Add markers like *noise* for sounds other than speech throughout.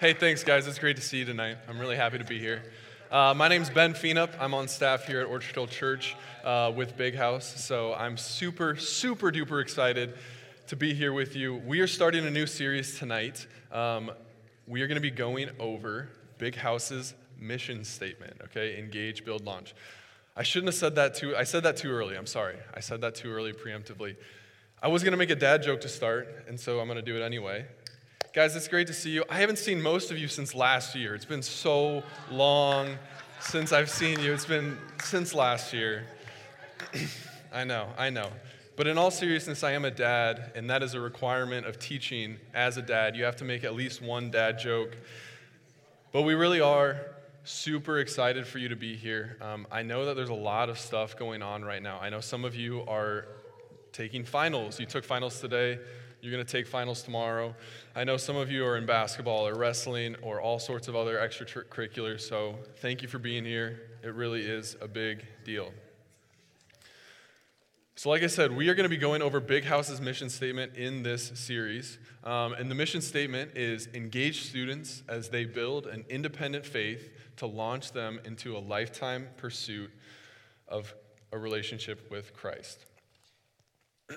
Hey, thanks, guys. It's great to see you tonight. I'm really happy to be here. Uh, my name's Ben Fienup. I'm on staff here at Orchard Hill Church uh, with Big House. So I'm super, super duper excited to be here with you. We are starting a new series tonight. Um, we are going to be going over Big House's mission statement, okay? Engage, build, launch. I shouldn't have said that too. I said that too early. I'm sorry. I said that too early preemptively. I was going to make a dad joke to start, and so I'm going to do it anyway. Guys, it's great to see you. I haven't seen most of you since last year. It's been so long since I've seen you. It's been since last year. *clears throat* I know, I know. But in all seriousness, I am a dad, and that is a requirement of teaching as a dad. You have to make at least one dad joke. But we really are super excited for you to be here. Um, I know that there's a lot of stuff going on right now. I know some of you are taking finals. You took finals today. You're going to take finals tomorrow. I know some of you are in basketball or wrestling or all sorts of other extracurriculars, so thank you for being here. It really is a big deal. So, like I said, we are going to be going over Big House's mission statement in this series. Um, and the mission statement is engage students as they build an independent faith to launch them into a lifetime pursuit of a relationship with Christ. *clears throat*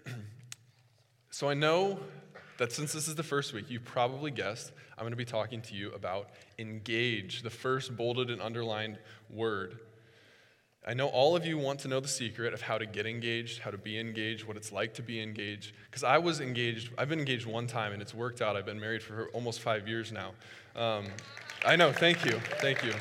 So I know that since this is the first week, you've probably guessed I'm going to be talking to you about engage, the first bolded and underlined word. I know all of you want to know the secret of how to get engaged, how to be engaged, what it's like to be engaged. Because I was engaged, I've been engaged one time and it's worked out. I've been married for almost five years now. Um, I know, thank you, thank you.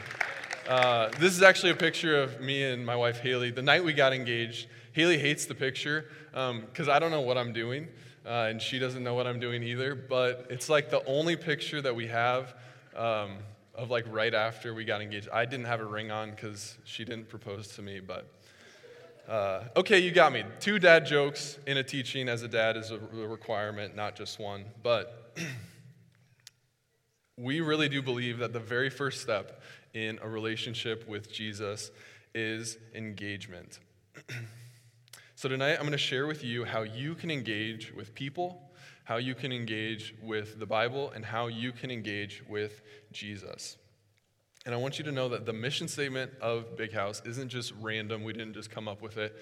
Uh, this is actually a picture of me and my wife Haley. The night we got engaged, Haley hates the picture because um, I don't know what I'm doing uh, and she doesn't know what I'm doing either. But it's like the only picture that we have um, of like right after we got engaged. I didn't have a ring on because she didn't propose to me, but. Uh, okay, you got me. Two dad jokes in a teaching as a dad is a requirement, not just one. But *clears throat* we really do believe that the very first step in a relationship with Jesus is engagement. *clears throat* So, tonight I'm going to share with you how you can engage with people, how you can engage with the Bible, and how you can engage with Jesus. And I want you to know that the mission statement of Big House isn't just random. We didn't just come up with it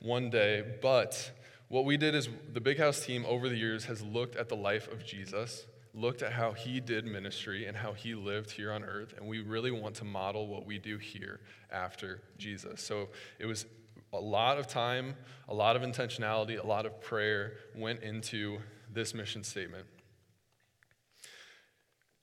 one day. But what we did is the Big House team over the years has looked at the life of Jesus, looked at how he did ministry and how he lived here on earth. And we really want to model what we do here after Jesus. So it was a lot of time, a lot of intentionality, a lot of prayer went into this mission statement.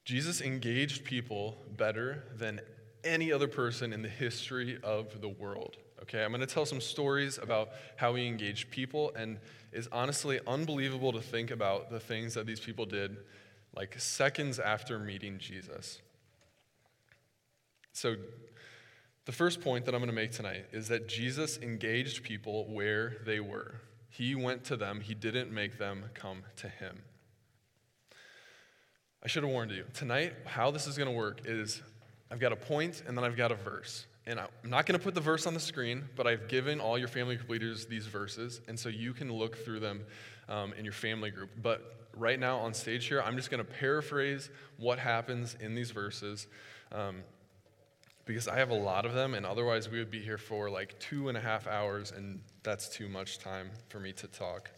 Jesus engaged people better than any other person in the history of the world. Okay, I'm going to tell some stories about how he engaged people, and it's honestly unbelievable to think about the things that these people did like seconds after meeting Jesus. So, the first point that I'm going to make tonight is that Jesus engaged people where they were. He went to them, he didn't make them come to him. I should have warned you. Tonight, how this is going to work is I've got a point and then I've got a verse. And I'm not going to put the verse on the screen, but I've given all your family group leaders these verses, and so you can look through them um, in your family group. But right now on stage here, I'm just going to paraphrase what happens in these verses. Um, because I have a lot of them, and otherwise we would be here for like two and a half hours, and that's too much time for me to talk.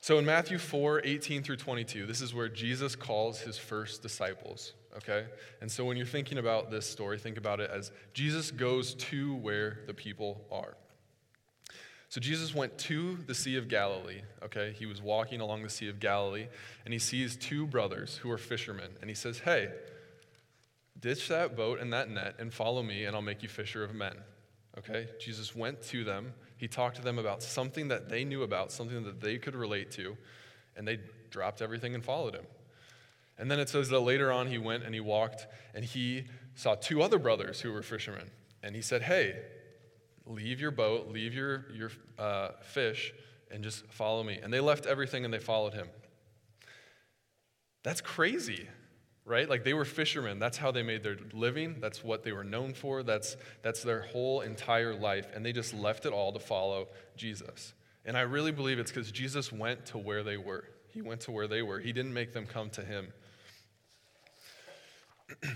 So in Matthew 4 18 through 22, this is where Jesus calls his first disciples, okay? And so when you're thinking about this story, think about it as Jesus goes to where the people are. So Jesus went to the Sea of Galilee, okay? He was walking along the Sea of Galilee, and he sees two brothers who are fishermen, and he says, Hey, Ditch that boat and that net and follow me, and I'll make you fisher of men. Okay? Jesus went to them. He talked to them about something that they knew about, something that they could relate to, and they dropped everything and followed him. And then it says that later on he went and he walked and he saw two other brothers who were fishermen. And he said, Hey, leave your boat, leave your, your uh, fish, and just follow me. And they left everything and they followed him. That's crazy right? Like they were fishermen. That's how they made their living. That's what they were known for. That's, that's their whole entire life. And they just left it all to follow Jesus. And I really believe it's because Jesus went to where they were. He went to where they were. He didn't make them come to him. *clears throat*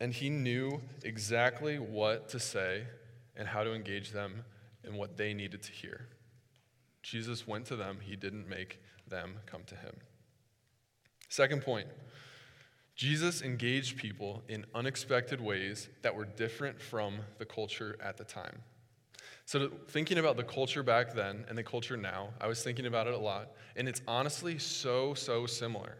and he knew exactly what to say and how to engage them in what they needed to hear. Jesus went to them, he didn't make them come to him. Second point Jesus engaged people in unexpected ways that were different from the culture at the time. So, thinking about the culture back then and the culture now, I was thinking about it a lot, and it's honestly so, so similar.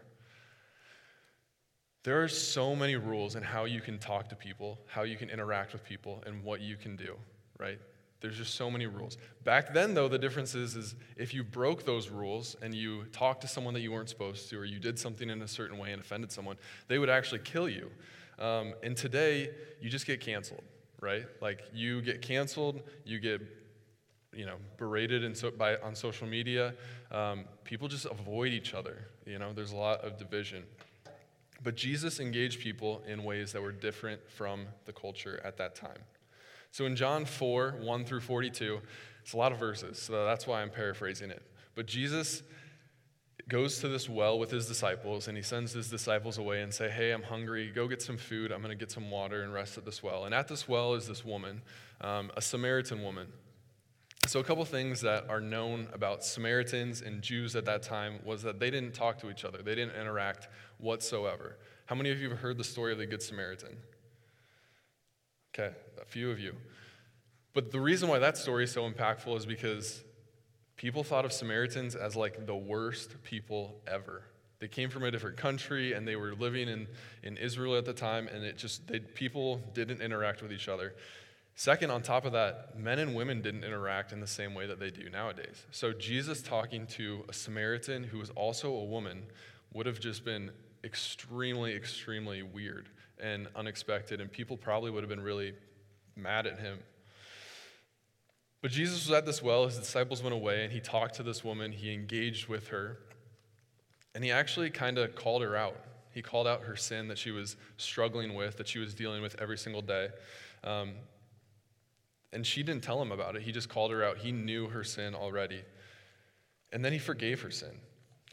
There are so many rules in how you can talk to people, how you can interact with people, and what you can do, right? There's just so many rules. Back then, though, the difference is, is if you broke those rules and you talked to someone that you weren't supposed to, or you did something in a certain way and offended someone, they would actually kill you. Um, and today, you just get canceled, right? Like you get canceled, you get you know berated in so, by, on social media. Um, people just avoid each other. You know, there's a lot of division. But Jesus engaged people in ways that were different from the culture at that time. So in John 4, 1 through 42, it's a lot of verses, so that's why I'm paraphrasing it. But Jesus goes to this well with his disciples and he sends his disciples away and say hey i'm hungry. Go get some food. I'm going to get some water and rest at this well. And at this well is this woman um, a samaritan woman. So a couple things that are known about samaritans and jews at that time was that they didn't talk to each other. They didn't interact whatsoever. How many of you have heard the story of the good samaritan Okay, a few of you. But the reason why that story is so impactful is because people thought of Samaritans as like the worst people ever. They came from a different country and they were living in, in Israel at the time, and it just, they, people didn't interact with each other. Second, on top of that, men and women didn't interact in the same way that they do nowadays. So, Jesus talking to a Samaritan who was also a woman would have just been extremely, extremely weird and unexpected, and people probably would have been really mad at him. But Jesus was at this well, his disciples went away, and he talked to this woman, he engaged with her, and he actually kind of called her out. He called out her sin that she was struggling with, that she was dealing with every single day. Um, and she didn't tell him about it. He just called her out. He knew her sin already. And then he forgave her sin.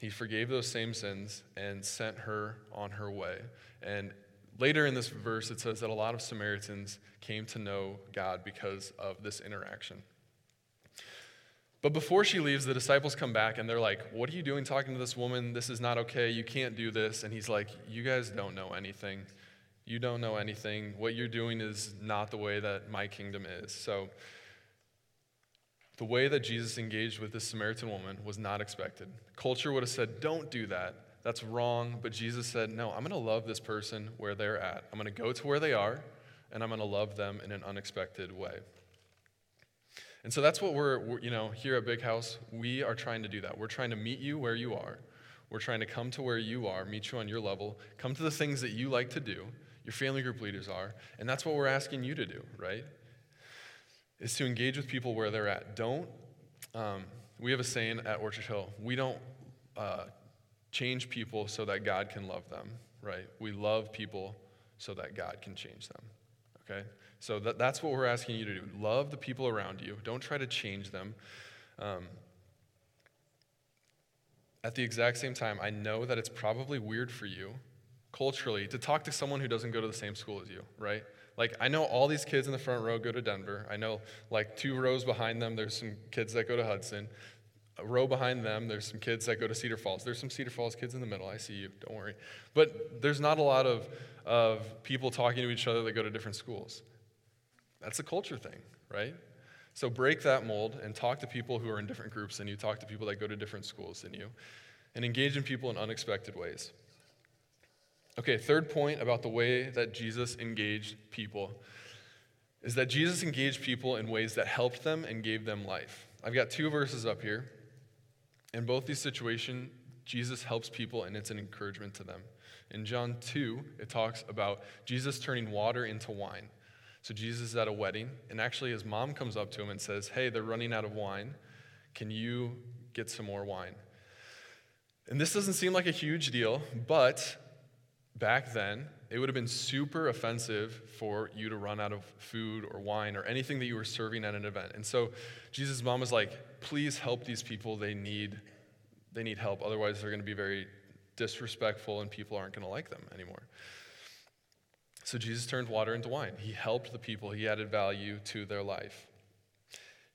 He forgave those same sins and sent her on her way. And Later in this verse, it says that a lot of Samaritans came to know God because of this interaction. But before she leaves, the disciples come back and they're like, What are you doing talking to this woman? This is not okay. You can't do this. And he's like, You guys don't know anything. You don't know anything. What you're doing is not the way that my kingdom is. So, the way that Jesus engaged with this Samaritan woman was not expected. Culture would have said, Don't do that. That's wrong. But Jesus said, No, I'm going to love this person where they're at. I'm going to go to where they are, and I'm going to love them in an unexpected way. And so that's what we're, you know, here at Big House, we are trying to do that. We're trying to meet you where you are. We're trying to come to where you are, meet you on your level, come to the things that you like to do, your family group leaders are, and that's what we're asking you to do, right? Is to engage with people where they're at. Don't, um, we have a saying at Orchard Hill, we don't uh, change people so that God can love them, right? We love people so that God can change them, okay? So that, that's what we're asking you to do. Love the people around you. Don't try to change them. Um, at the exact same time, I know that it's probably weird for you culturally to talk to someone who doesn't go to the same school as you, right? Like, I know all these kids in the front row go to Denver. I know, like, two rows behind them, there's some kids that go to Hudson a row behind them, there's some kids that go to Cedar Falls. There's some Cedar Falls kids in the middle. I see you, don't worry. But there's not a lot of, of people talking to each other that go to different schools. That's a culture thing, right? So break that mold and talk to people who are in different groups than you, talk to people that go to different schools than you, and engage in people in unexpected ways. Okay, third point about the way that Jesus engaged people is that Jesus engaged people in ways that helped them and gave them life. I've got two verses up here. In both these situations, Jesus helps people and it's an encouragement to them. In John 2, it talks about Jesus turning water into wine. So Jesus is at a wedding, and actually his mom comes up to him and says, Hey, they're running out of wine. Can you get some more wine? And this doesn't seem like a huge deal, but back then, it would have been super offensive for you to run out of food or wine or anything that you were serving at an event. And so Jesus' mom was like, please help these people. They need, they need help. Otherwise, they're going to be very disrespectful and people aren't going to like them anymore. So Jesus turned water into wine. He helped the people, he added value to their life.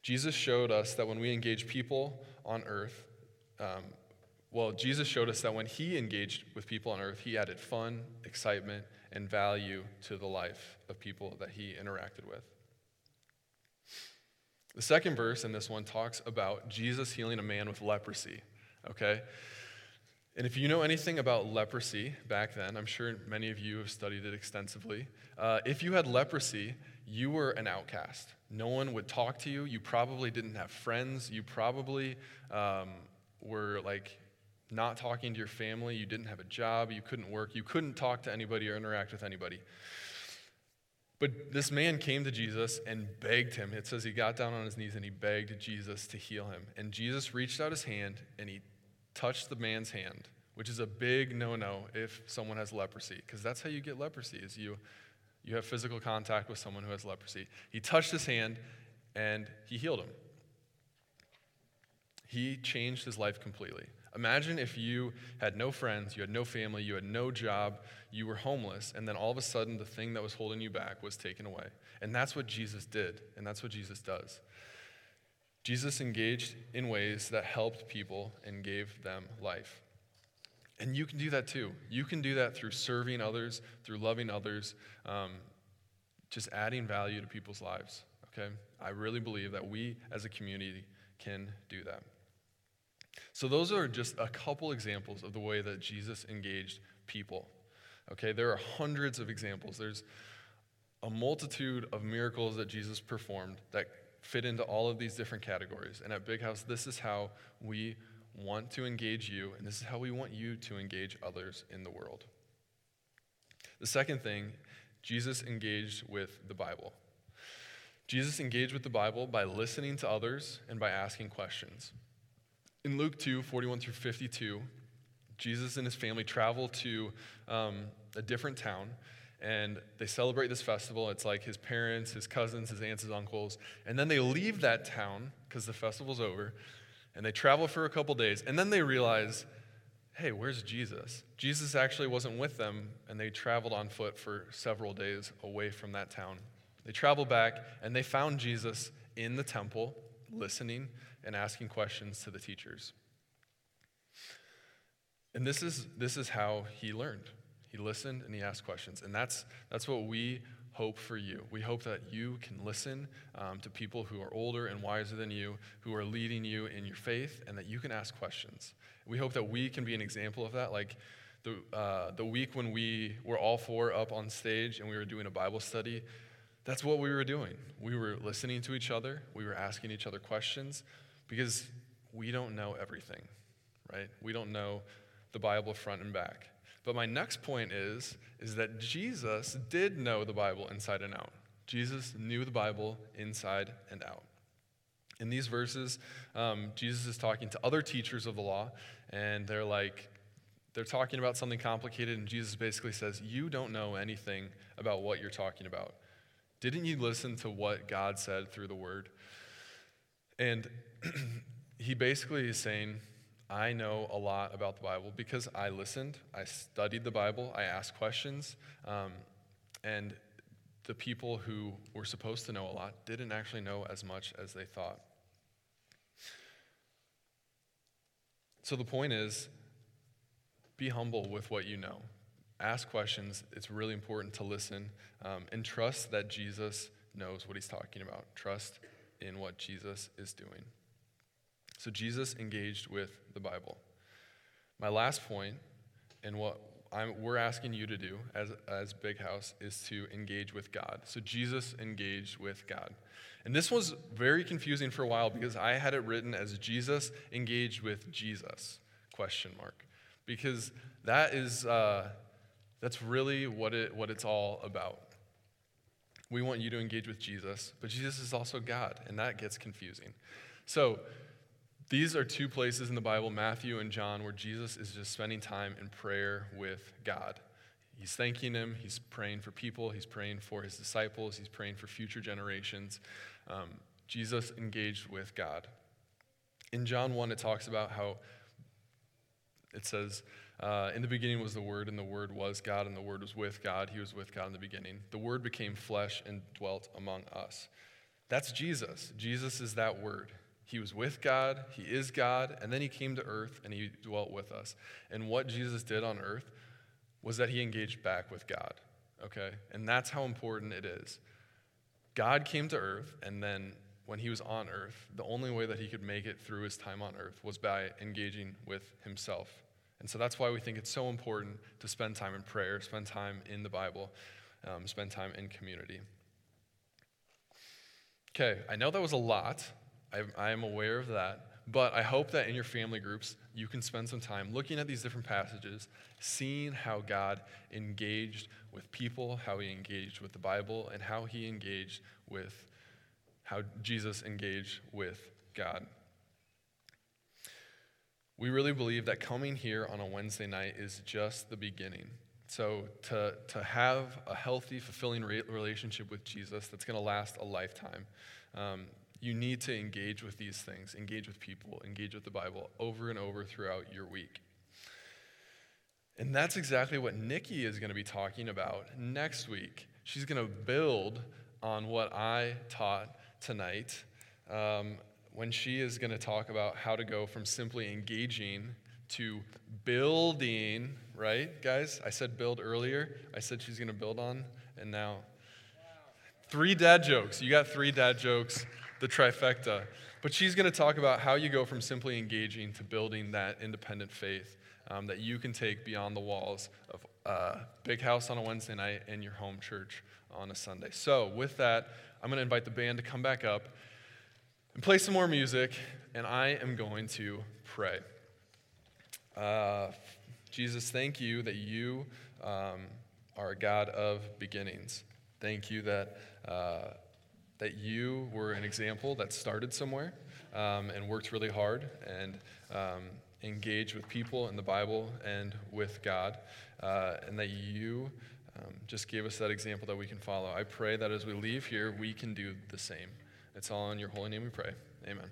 Jesus showed us that when we engage people on earth, um, well, Jesus showed us that when he engaged with people on earth, he added fun, excitement, and value to the life of people that he interacted with. The second verse in this one talks about Jesus healing a man with leprosy, okay? And if you know anything about leprosy back then, I'm sure many of you have studied it extensively. Uh, if you had leprosy, you were an outcast. No one would talk to you. You probably didn't have friends. You probably um, were like not talking to your family. You didn't have a job. You couldn't work. You couldn't talk to anybody or interact with anybody. But this man came to Jesus and begged him. It says he got down on his knees and he begged Jesus to heal him. And Jesus reached out his hand and he touched the man's hand, which is a big no-no if someone has leprosy, because that's how you get leprosy is you you have physical contact with someone who has leprosy. He touched his hand and he healed him. He changed his life completely. Imagine if you had no friends, you had no family, you had no job, you were homeless, and then all of a sudden the thing that was holding you back was taken away. And that's what Jesus did, and that's what Jesus does. Jesus engaged in ways that helped people and gave them life. And you can do that too. You can do that through serving others, through loving others, um, just adding value to people's lives. Okay? I really believe that we as a community can do that. So, those are just a couple examples of the way that Jesus engaged people. Okay, there are hundreds of examples. There's a multitude of miracles that Jesus performed that fit into all of these different categories. And at Big House, this is how we want to engage you, and this is how we want you to engage others in the world. The second thing, Jesus engaged with the Bible. Jesus engaged with the Bible by listening to others and by asking questions. In Luke 2 41 through 52, Jesus and his family travel to um, a different town and they celebrate this festival. It's like his parents, his cousins, his aunts, his uncles. And then they leave that town because the festival's over and they travel for a couple days. And then they realize, hey, where's Jesus? Jesus actually wasn't with them and they traveled on foot for several days away from that town. They traveled back and they found Jesus in the temple listening and asking questions to the teachers. And this is, this is how he learned. He listened and he asked questions. And that's, that's what we hope for you. We hope that you can listen um, to people who are older and wiser than you, who are leading you in your faith, and that you can ask questions. We hope that we can be an example of that. Like the, uh, the week when we were all four up on stage and we were doing a Bible study, that's what we were doing. We were listening to each other, we were asking each other questions, because we don't know everything, right? We don't know the Bible front and back. But my next point is, is that Jesus did know the Bible inside and out. Jesus knew the Bible inside and out. In these verses, um, Jesus is talking to other teachers of the law, and they're like, they're talking about something complicated, and Jesus basically says, You don't know anything about what you're talking about. Didn't you listen to what God said through the word? And *clears throat* he basically is saying, I know a lot about the Bible because I listened, I studied the Bible, I asked questions, um, and the people who were supposed to know a lot didn't actually know as much as they thought. So the point is be humble with what you know. Ask questions. It's really important to listen um, and trust that Jesus knows what he's talking about. Trust in what Jesus is doing. So Jesus engaged with the Bible. My last point, and what I'm, we're asking you to do as, as Big House, is to engage with God. So Jesus engaged with God. And this was very confusing for a while because I had it written as Jesus engaged with Jesus, question mark. Because that is, uh, that's really what, it, what it's all about. We want you to engage with Jesus, but Jesus is also God, and that gets confusing. So, these are two places in the Bible, Matthew and John, where Jesus is just spending time in prayer with God. He's thanking Him, He's praying for people, He's praying for His disciples, He's praying for future generations. Um, Jesus engaged with God. In John 1, it talks about how it says, Uh, in the beginning was the Word, and the Word was God, and the Word was with God. He was with God in the beginning. The Word became flesh and dwelt among us. That's Jesus. Jesus is that Word. He was with God, He is God, and then He came to earth and He dwelt with us. And what Jesus did on earth was that He engaged back with God, okay? And that's how important it is. God came to earth, and then when He was on earth, the only way that He could make it through His time on earth was by engaging with Himself. And so that's why we think it's so important to spend time in prayer, spend time in the Bible, um, spend time in community. Okay, I know that was a lot. I, I am aware of that. But I hope that in your family groups, you can spend some time looking at these different passages, seeing how God engaged with people, how he engaged with the Bible, and how he engaged with, how Jesus engaged with God. We really believe that coming here on a Wednesday night is just the beginning. So, to, to have a healthy, fulfilling relationship with Jesus that's going to last a lifetime, um, you need to engage with these things, engage with people, engage with the Bible over and over throughout your week. And that's exactly what Nikki is going to be talking about next week. She's going to build on what I taught tonight um, when she is going to talk about how to go from simply engaging to building, right, guys? I said build earlier. I said she's going to build on, and now. Three dad jokes. You got three dad jokes the trifecta. But she's going to talk about how you go from simply engaging to building that independent faith um, that you can take beyond the walls of uh, Big House on a Wednesday night and your home church on a Sunday. So, with that, I'm going to invite the band to come back up and play some more music, and I am going to pray. Uh, Jesus, thank you that you um, are a God of beginnings. Thank you that. Uh, that you were an example that started somewhere um, and worked really hard and um, engaged with people in the Bible and with God, uh, and that you um, just gave us that example that we can follow. I pray that as we leave here, we can do the same. It's all in your holy name we pray. Amen.